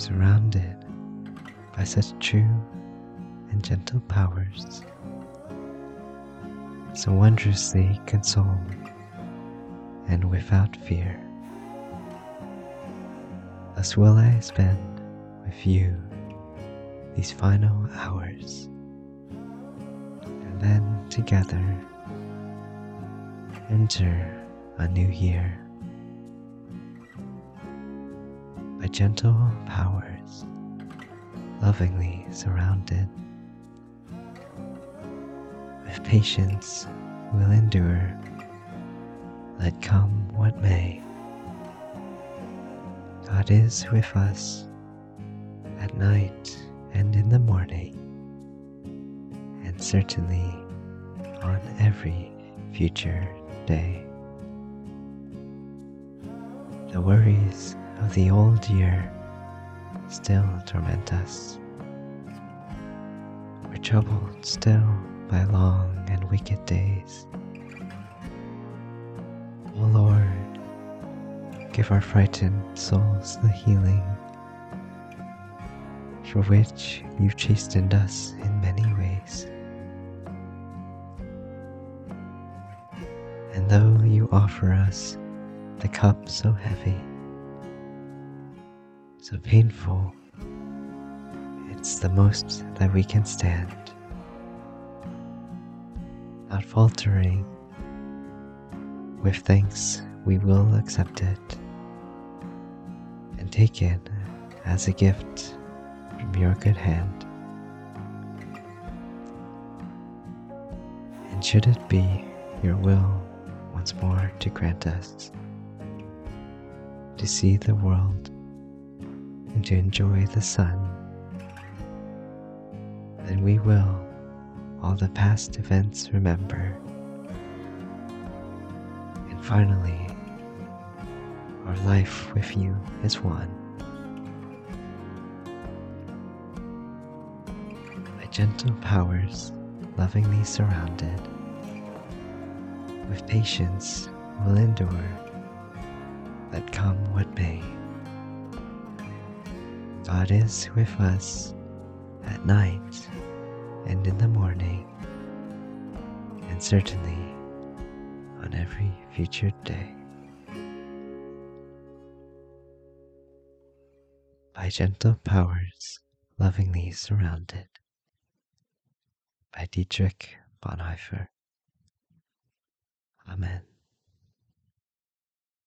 surrounded by such true and gentle powers, so wondrously consoled and without fear. Thus will I spend with you these final hours, and then together enter a new year. Gentle powers, lovingly surrounded, with patience will endure, let come what may. God is with us at night and in the morning, and certainly on every future day. The worries of the old year still torment us. We're troubled still by long and wicked days. O Lord, give our frightened souls the healing for which you chastened us in many ways. And though you offer us the cup so heavy, so painful, it's the most that we can stand. Not faltering, with thanks we will accept it and take it as a gift from your good hand. And should it be your will once more to grant us to see the world and to enjoy the sun, then we will all the past events remember. And finally, our life with you is one. By gentle powers lovingly surrounded, with patience will endure, let come what may. God is with us at night and in the morning, and certainly on every future day. By gentle powers lovingly surrounded. By Dietrich Bonhoeffer. Amen.